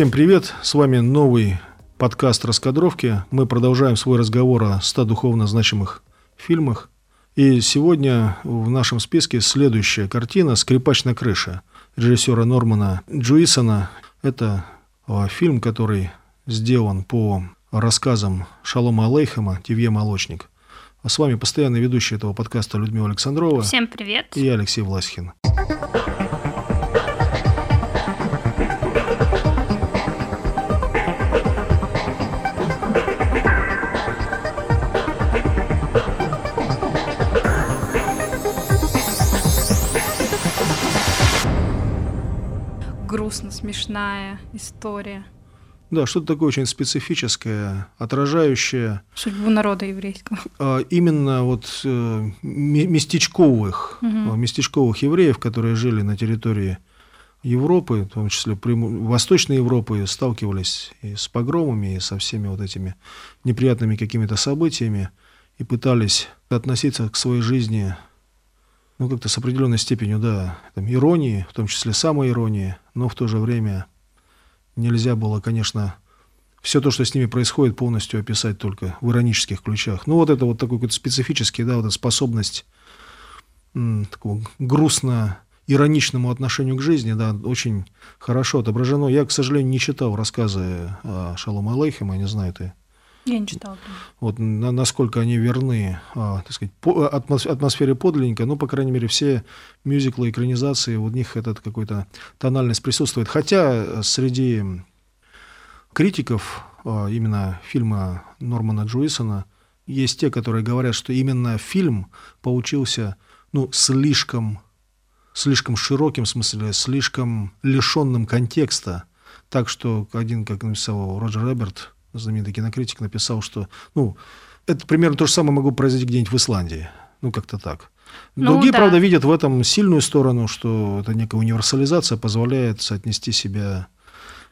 Всем привет! С вами новый подкаст «Раскадровки». Мы продолжаем свой разговор о 100 духовно значимых фильмах. И сегодня в нашем списке следующая картина «Скрипач на крыше» режиссера Нормана Джуисона. Это а, фильм, который сделан по рассказам Шалома Алейхема «Тивье Молочник». А с вами постоянный ведущий этого подкаста Людмила Александрова. Всем привет. И я Алексей Власхин. Смешная история. Да, что-то такое очень специфическое, отражающее... Судьбу народа еврейского. А, именно вот э, местечковых, угу. местечковых евреев, которые жили на территории Европы, в том числе Восточной Европы, сталкивались и с погромами, и со всеми вот этими неприятными какими-то событиями, и пытались относиться к своей жизни ну, как-то с определенной степенью, да, там, иронии, в том числе самой иронии, но в то же время нельзя было, конечно, все то, что с ними происходит, полностью описать только в иронических ключах. Ну, вот это вот такой какой-то специфический, да, вот эта способность м, такого грустно ироничному отношению к жизни, да, очень хорошо отображено. Я, к сожалению, не читал рассказы о Шалом Алейхем, я не знаю, ты я не читал. Вот на, насколько они верны, а, так сказать, по, атмосфере подлинника, ну, по крайней мере, все мюзиклы, экранизации, у них этот какой-то тональность присутствует. Хотя среди критиков а, именно фильма Нормана Джуисона есть те, которые говорят, что именно фильм получился, ну, слишком, слишком широким, в смысле, слишком лишенным контекста. Так что один, как написал Роджер Роберт, знаменитый кинокритик, написал, что, ну, это примерно то же самое могло произойти где-нибудь в Исландии. Ну, как-то так. Ну, Другие, да. правда, видят в этом сильную сторону, что это некая универсализация позволяет соотнести себя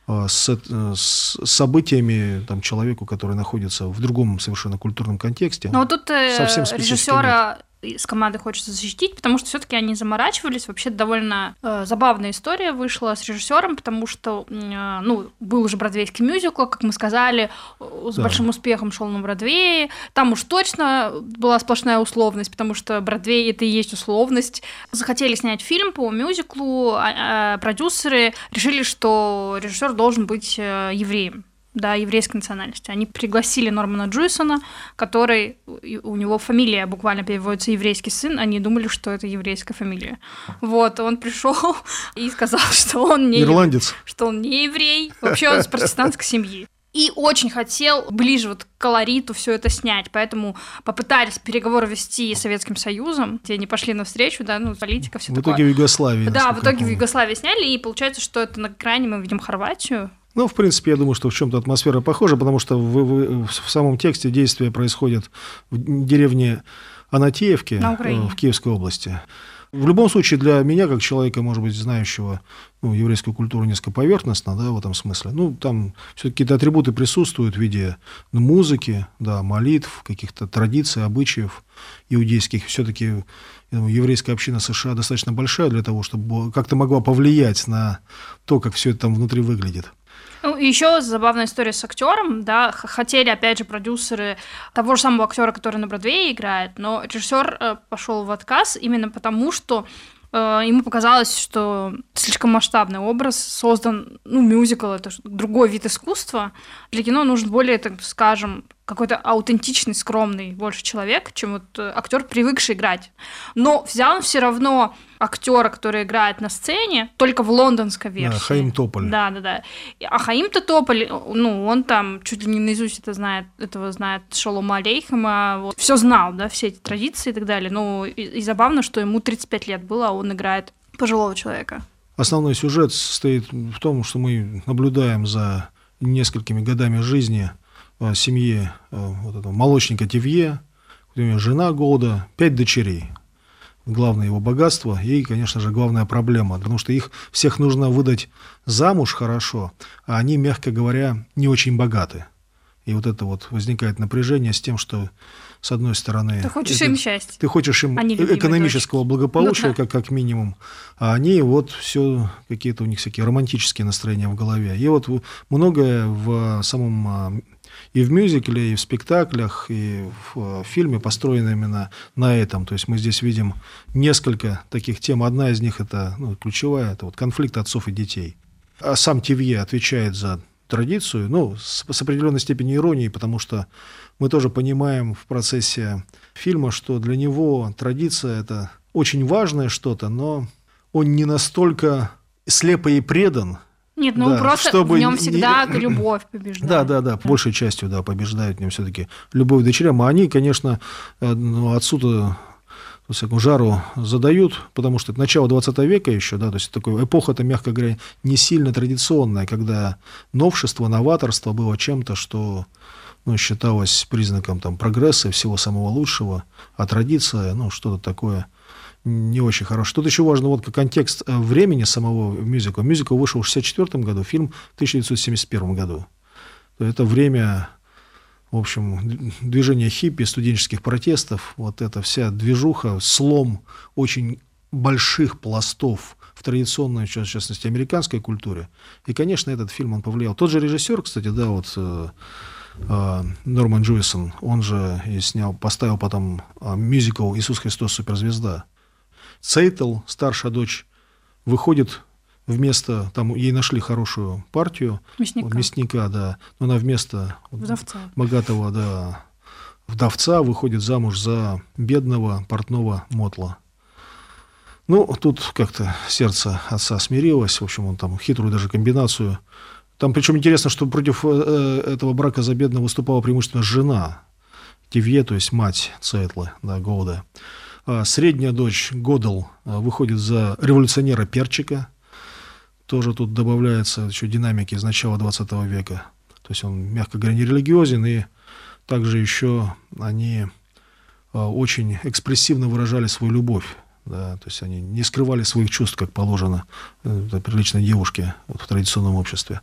а, с, э, с событиями там, человеку, который находится в другом совершенно культурном контексте. Но вот тут э, совсем режиссера нет с командой хочется защитить, потому что все-таки они заморачивались. Вообще довольно э, забавная история вышла с режиссером, потому что э, ну был уже бродвейский мюзикл, как мы сказали, с да. большим успехом шел на Бродвее. Там уж точно была сплошная условность, потому что Бродвей это и есть условность. Захотели снять фильм по мюзиклу, а, а продюсеры решили, что режиссер должен быть э, евреем да, еврейской национальности. Они пригласили Нормана Джуисона, который, у него фамилия буквально переводится еврейский сын, они думали, что это еврейская фамилия. Вот, он пришел и сказал, что он не... Ирландец. Что он не еврей, вообще он из протестантской семьи. И очень хотел ближе вот к колориту все это снять, поэтому попытались переговоры вести с Советским Союзом, где они пошли навстречу, да, ну, политика, все В такое. итоге в Югославии. Да, в итоге в Югославии сняли, и получается, что это на экране мы видим Хорватию, ну, в принципе, я думаю, что в чем-то атмосфера похожа, потому что в, в, в самом тексте действие происходит в деревне Анатеевке в Киевской области. В любом случае, для меня, как человека, может быть, знающего ну, еврейскую культуру несколько поверхностно, да, в этом смысле, ну, там все-таки какие-то атрибуты присутствуют в виде ну, музыки, да, молитв, каких-то традиций, обычаев иудейских. Все-таки еврейская община США достаточно большая для того, чтобы как-то могла повлиять на то, как все это там внутри выглядит. Ну, еще забавная история с актером, да, хотели, опять же, продюсеры того же самого актера, который на Бродвее играет, но режиссер э, пошел в отказ именно потому, что э, ему показалось, что слишком масштабный образ создан, ну, мюзикл, это другой вид искусства. Для кино нужен более, так скажем, какой-то аутентичный, скромный больше человек, чем вот э, актер, привыкший играть. Но взял он все равно актера, который играет на сцене, только в лондонской версии. Да, Хаим Тополь. Да, да, да. А Хаим-то Тополь, ну, он там чуть ли не наизусть это знает, этого знает Шолома Алейхема, вот. все знал, да, все эти традиции и так далее. Ну, и, и забавно, что ему 35 лет было, а он играет пожилого человека. Основной сюжет состоит в том, что мы наблюдаем за несколькими годами жизни э, семьи э, вот этого молочника Тивье, у него жена Голда, пять дочерей. главное его богатство и, конечно же, главная проблема, потому что их всех нужно выдать замуж хорошо, а они, мягко говоря, не очень богаты. И вот это вот возникает напряжение с тем, что с одной стороны... Ты хочешь это, им счастья. Ты хочешь им экономического дочь. благополучия, ну, да. как, как минимум, а они вот все, какие-то у них всякие романтические настроения в голове. И вот многое в самом а, и в мюзикле, и в спектаклях, и в фильме построено именно на этом. То есть мы здесь видим несколько таких тем. Одна из них это ну, ключевая, это вот конфликт отцов и детей. А сам Тивье отвечает за традицию, ну, с, с определенной степенью иронии, потому что мы тоже понимаем в процессе фильма, что для него традиция – это очень важное что-то, но он не настолько слепо и предан, нет, ну да, просто чтобы в нем всегда не... любовь побеждает. Да, да, да, большей частью, да, побеждает в нем все-таки любовь к дочерям. А они, конечно, э, ну, отсюда всякому жару задают, потому что это начало 20 века еще, да, то есть такой эпоха, это, мягко говоря, не сильно традиционная, когда новшество, новаторство было чем-то, что ну, считалось признаком там, прогресса, всего самого лучшего, а традиция, ну, что-то такое не очень хорошее. Тут еще важно вот контекст э, времени самого мюзикла. Мюзикл вышел в 1964 году, фильм в 1971 году. Это время в общем, движение хиппи, студенческих протестов, вот эта вся движуха, слом очень больших пластов в традиционной, в частности, американской культуре. И, конечно, этот фильм он повлиял. Тот же режиссер, кстати, да, вот э, э, Норман Джуисон, он же и снял, поставил потом мюзикл «Иисус Христос. Суперзвезда». Цейтл, старшая дочь, выходит вместо, там ей нашли хорошую партию. Мясника. Мясника, да. Но она вместо вдовца. богатого, да, вдовца выходит замуж за бедного портного мотла. Ну, тут как-то сердце отца смирилось. В общем, он там хитрую даже комбинацию. Там, причем интересно, что против э, э, этого брака за бедного выступала преимущественно жена Тивье, то есть мать Цейтлы, да, Голда. А средняя дочь Годл э, выходит за революционера Перчика, тоже тут добавляется еще динамики из начала 20 века. То есть он, мягко говоря, не религиозен, и также еще они а, очень экспрессивно выражали свою любовь. Да, то есть они не скрывали своих чувств, как положено э, приличной девушке вот, в традиционном обществе.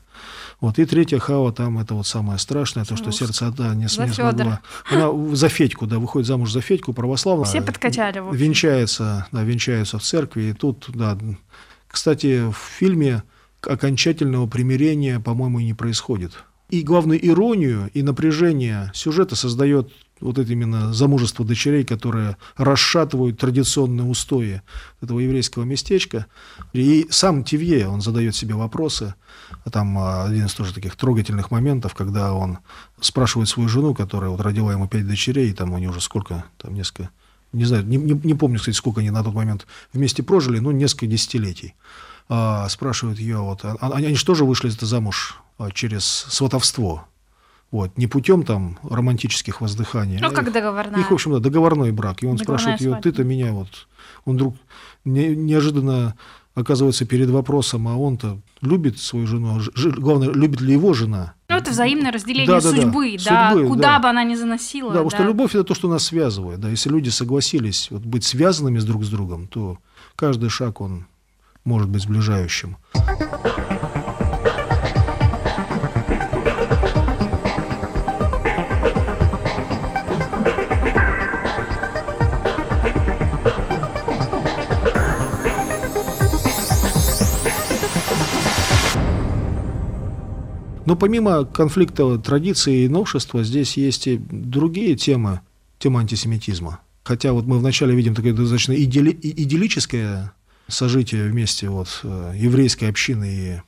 Вот. И третья хава там это вот самое страшное, то, что сердце да, не, не смогла. Она за Федьку, да, выходит замуж за Федьку православную. Все подкачали. Венчается, да, венчается в церкви. И тут, да, кстати, в фильме окончательного примирения, по-моему, не происходит. И главную иронию и напряжение сюжета создает вот это именно замужество дочерей, которые расшатывают традиционные устои этого еврейского местечка. И сам Тивье, он задает себе вопросы. А там а, один из тоже таких трогательных моментов, когда он спрашивает свою жену, которая вот родила ему пять дочерей, и там у нее уже сколько, там несколько не знаю, не, не, не помню, кстати, сколько они на тот момент вместе прожили, но несколько десятилетий. А, спрашивают ее, вот, а, они, они же тоже вышли замуж через сватовство. Вот, не путем там романтических воздыханий. Ну, как договорная. Их, в общем, да, договорной брак. И он спрашивает ее, ты-то меня вот... Он вдруг не, неожиданно оказывается перед вопросом, а он-то любит свою жену, ж, главное, любит ли его жена. Ну, это взаимное разделение да, да, судьбы, да, судьбы, куда да. бы она ни заносила. Да, да, потому что любовь – это то, что нас связывает. Да. Если люди согласились вот, быть связанными с друг с другом, то каждый шаг, он может быть сближающим. Но помимо конфликта традиции и новшества, здесь есть и другие темы, тема антисемитизма. Хотя вот мы вначале видим такое достаточно идилли, идиллическое сожитие вместе вот, э, еврейской общины и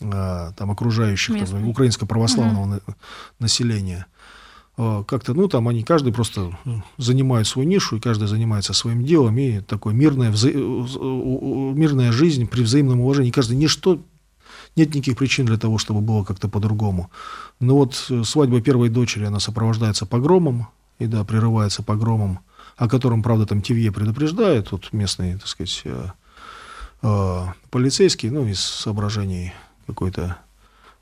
э, там, окружающих там, украинско-православного угу. населения. Э, как-то, ну, там они каждый просто занимает свою нишу, и каждый занимается своим делом, и такое мирная, вза... мирная жизнь при взаимном уважении. Каждый ничто нет никаких причин для того, чтобы было как-то по-другому. Но вот свадьба первой дочери, она сопровождается погромом, и да, прерывается погромом, о котором, правда, там ТВЕ предупреждает, вот местный, так сказать, э, полицейский, ну, из соображений какой-то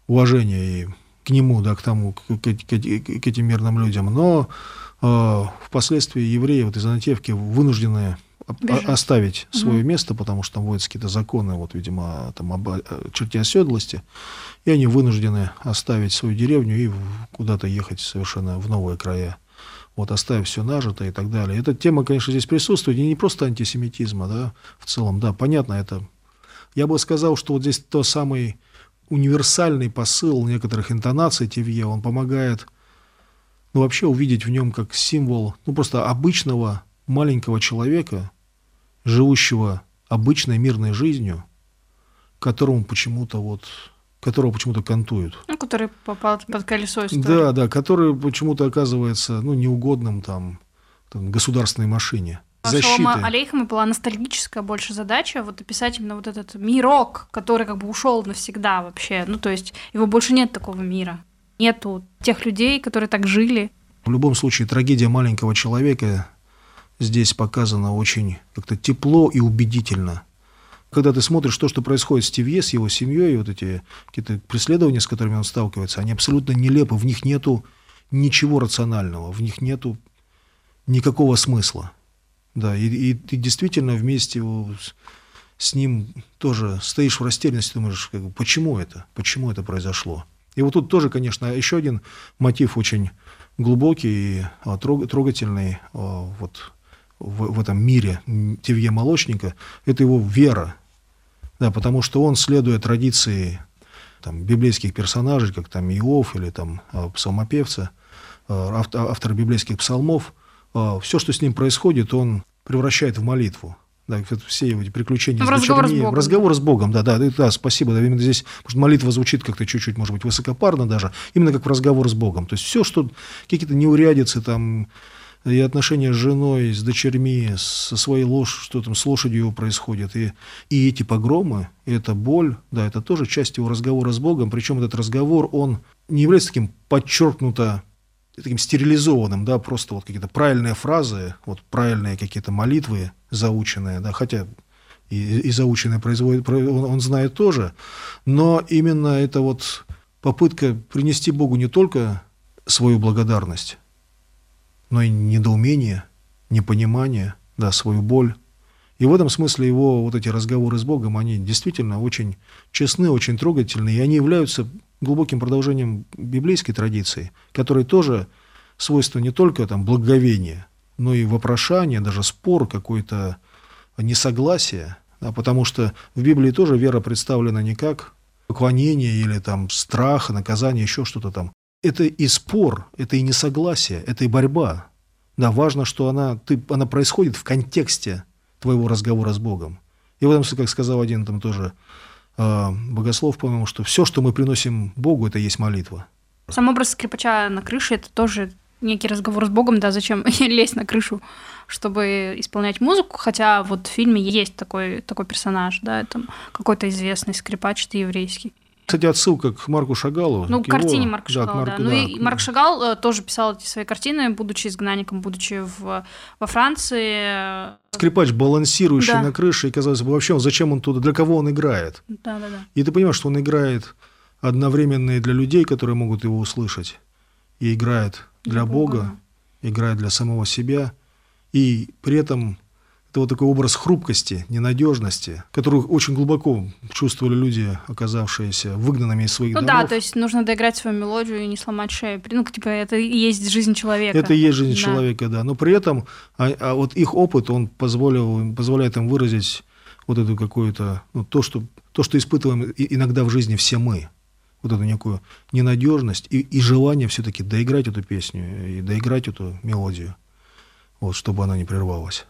уважения и к нему, да, к тому, к, к, к, к этим мирным людям. Но э, впоследствии евреи вот из Анатевки вынуждены Бежать. оставить угу. свое место, потому что там вводятся какие-то законы, вот, видимо, там, об э, черте оседлости, и они вынуждены оставить свою деревню и куда-то ехать совершенно в новые края. Вот, оставив все нажитое и так далее. Эта тема, конечно, здесь присутствует, и не просто антисемитизма, да, в целом, да, понятно, это... Я бы сказал, что вот здесь то самый универсальный посыл некоторых интонаций Тевье, он помогает ну, вообще увидеть в нем как символ ну, просто обычного маленького человека, живущего обычной мирной жизнью, которому почему-то вот которого почему-то кантуют. Ну, который попал под колесо истории. Да, да, который почему-то оказывается ну, неугодным там, там государственной машине. Шалома Алейхама была ностальгическая больше задача, вот описать именно вот этот мирок, который как бы ушел навсегда вообще. Ну, то есть его больше нет такого мира. Нету тех людей, которые так жили. В любом случае, трагедия маленького человека здесь показана очень как-то тепло и убедительно. Когда ты смотришь то, что происходит с Тивье, с его семьей, вот эти какие-то преследования, с которыми он сталкивается, они абсолютно нелепы, в них нету ничего рационального, в них нету никакого смысла. Да, и, и ты действительно вместе с, с ним тоже стоишь в растерянности, думаешь, как, почему это, почему это произошло. И вот тут тоже, конечно, еще один мотив очень глубокий и а, трогательный а, вот в, в этом мире Тевье Молочника, это его вера. Да, потому что он, следуя традиции там, библейских персонажей, как там Иов или там а, псалмопевца, автор, автор библейских псалмов – а, все, что с ним происходит, он превращает в молитву. Да, все эти приключения в разговор дочерьми, с Богом. разговор с Богом, да, да, да, спасибо, да, именно здесь, может, молитва звучит как-то чуть-чуть, может быть, высокопарно даже, именно как в разговор с Богом. То есть все, что какие-то неурядицы там, и отношения с женой, с дочерьми, со своей ложь, что там с лошадью его происходит, и, и эти погромы, и эта боль, да, это тоже часть его разговора с Богом, причем этот разговор, он не является таким подчеркнуто таким стерилизованным, да, просто вот какие-то правильные фразы, вот правильные какие-то молитвы заученные, да, хотя и, и заученные производит, он, он знает тоже, но именно это вот попытка принести Богу не только свою благодарность, но и недоумение, непонимание, да, свою боль. И в этом смысле его вот эти разговоры с Богом, они действительно очень честны, очень трогательны, и они являются глубоким продолжением библейской традиции, которой тоже свойство не только там, благовения, но и вопрошание, даже спор, какое-то несогласие, да, потому что в Библии тоже вера представлена не как поклонение или там страх, наказание, еще что-то там. Это и спор, это и несогласие, это и борьба. Да, важно, что она, ты, она происходит в контексте твоего разговора с Богом. И в этом смысле, как сказал один там тоже э, богослов, по-моему, что все, что мы приносим Богу, это есть молитва. Сам образ скрипача на крыше это тоже некий разговор с Богом, да, зачем лезть на крышу, чтобы исполнять музыку, хотя вот в фильме есть такой, такой персонаж, да, там какой-то известный скрипач, ты еврейский. Кстати, отсылка к Марку Шагалу. Ну, к картине Марка да, Шагала, да. Ну да. и Марк Шагал э, тоже писал эти свои картины, будучи изгнанником, будучи в, во Франции. Скрипач, балансирующий да. на крыше, и казалось бы, вообще, зачем он туда, для кого он играет? Да, да, да. И ты понимаешь, что он играет одновременно и для людей, которые могут его услышать, и играет для, для Бога, Бога, играет для самого себя, и при этом это вот такой образ хрупкости, ненадежности, которую очень глубоко чувствовали люди, оказавшиеся выгнанными из своих ну домов. да, то есть нужно доиграть свою мелодию и не сломать шею. Ну, типа, это и есть жизнь человека. Это и есть жизнь да. человека, да. Но при этом, а, а вот их опыт, он позволил, позволяет им выразить вот эту какую-то, ну, то, что, то, что испытываем иногда в жизни все мы вот эту некую ненадежность и, и желание все-таки доиграть эту песню и доиграть эту мелодию, вот, чтобы она не прервалась.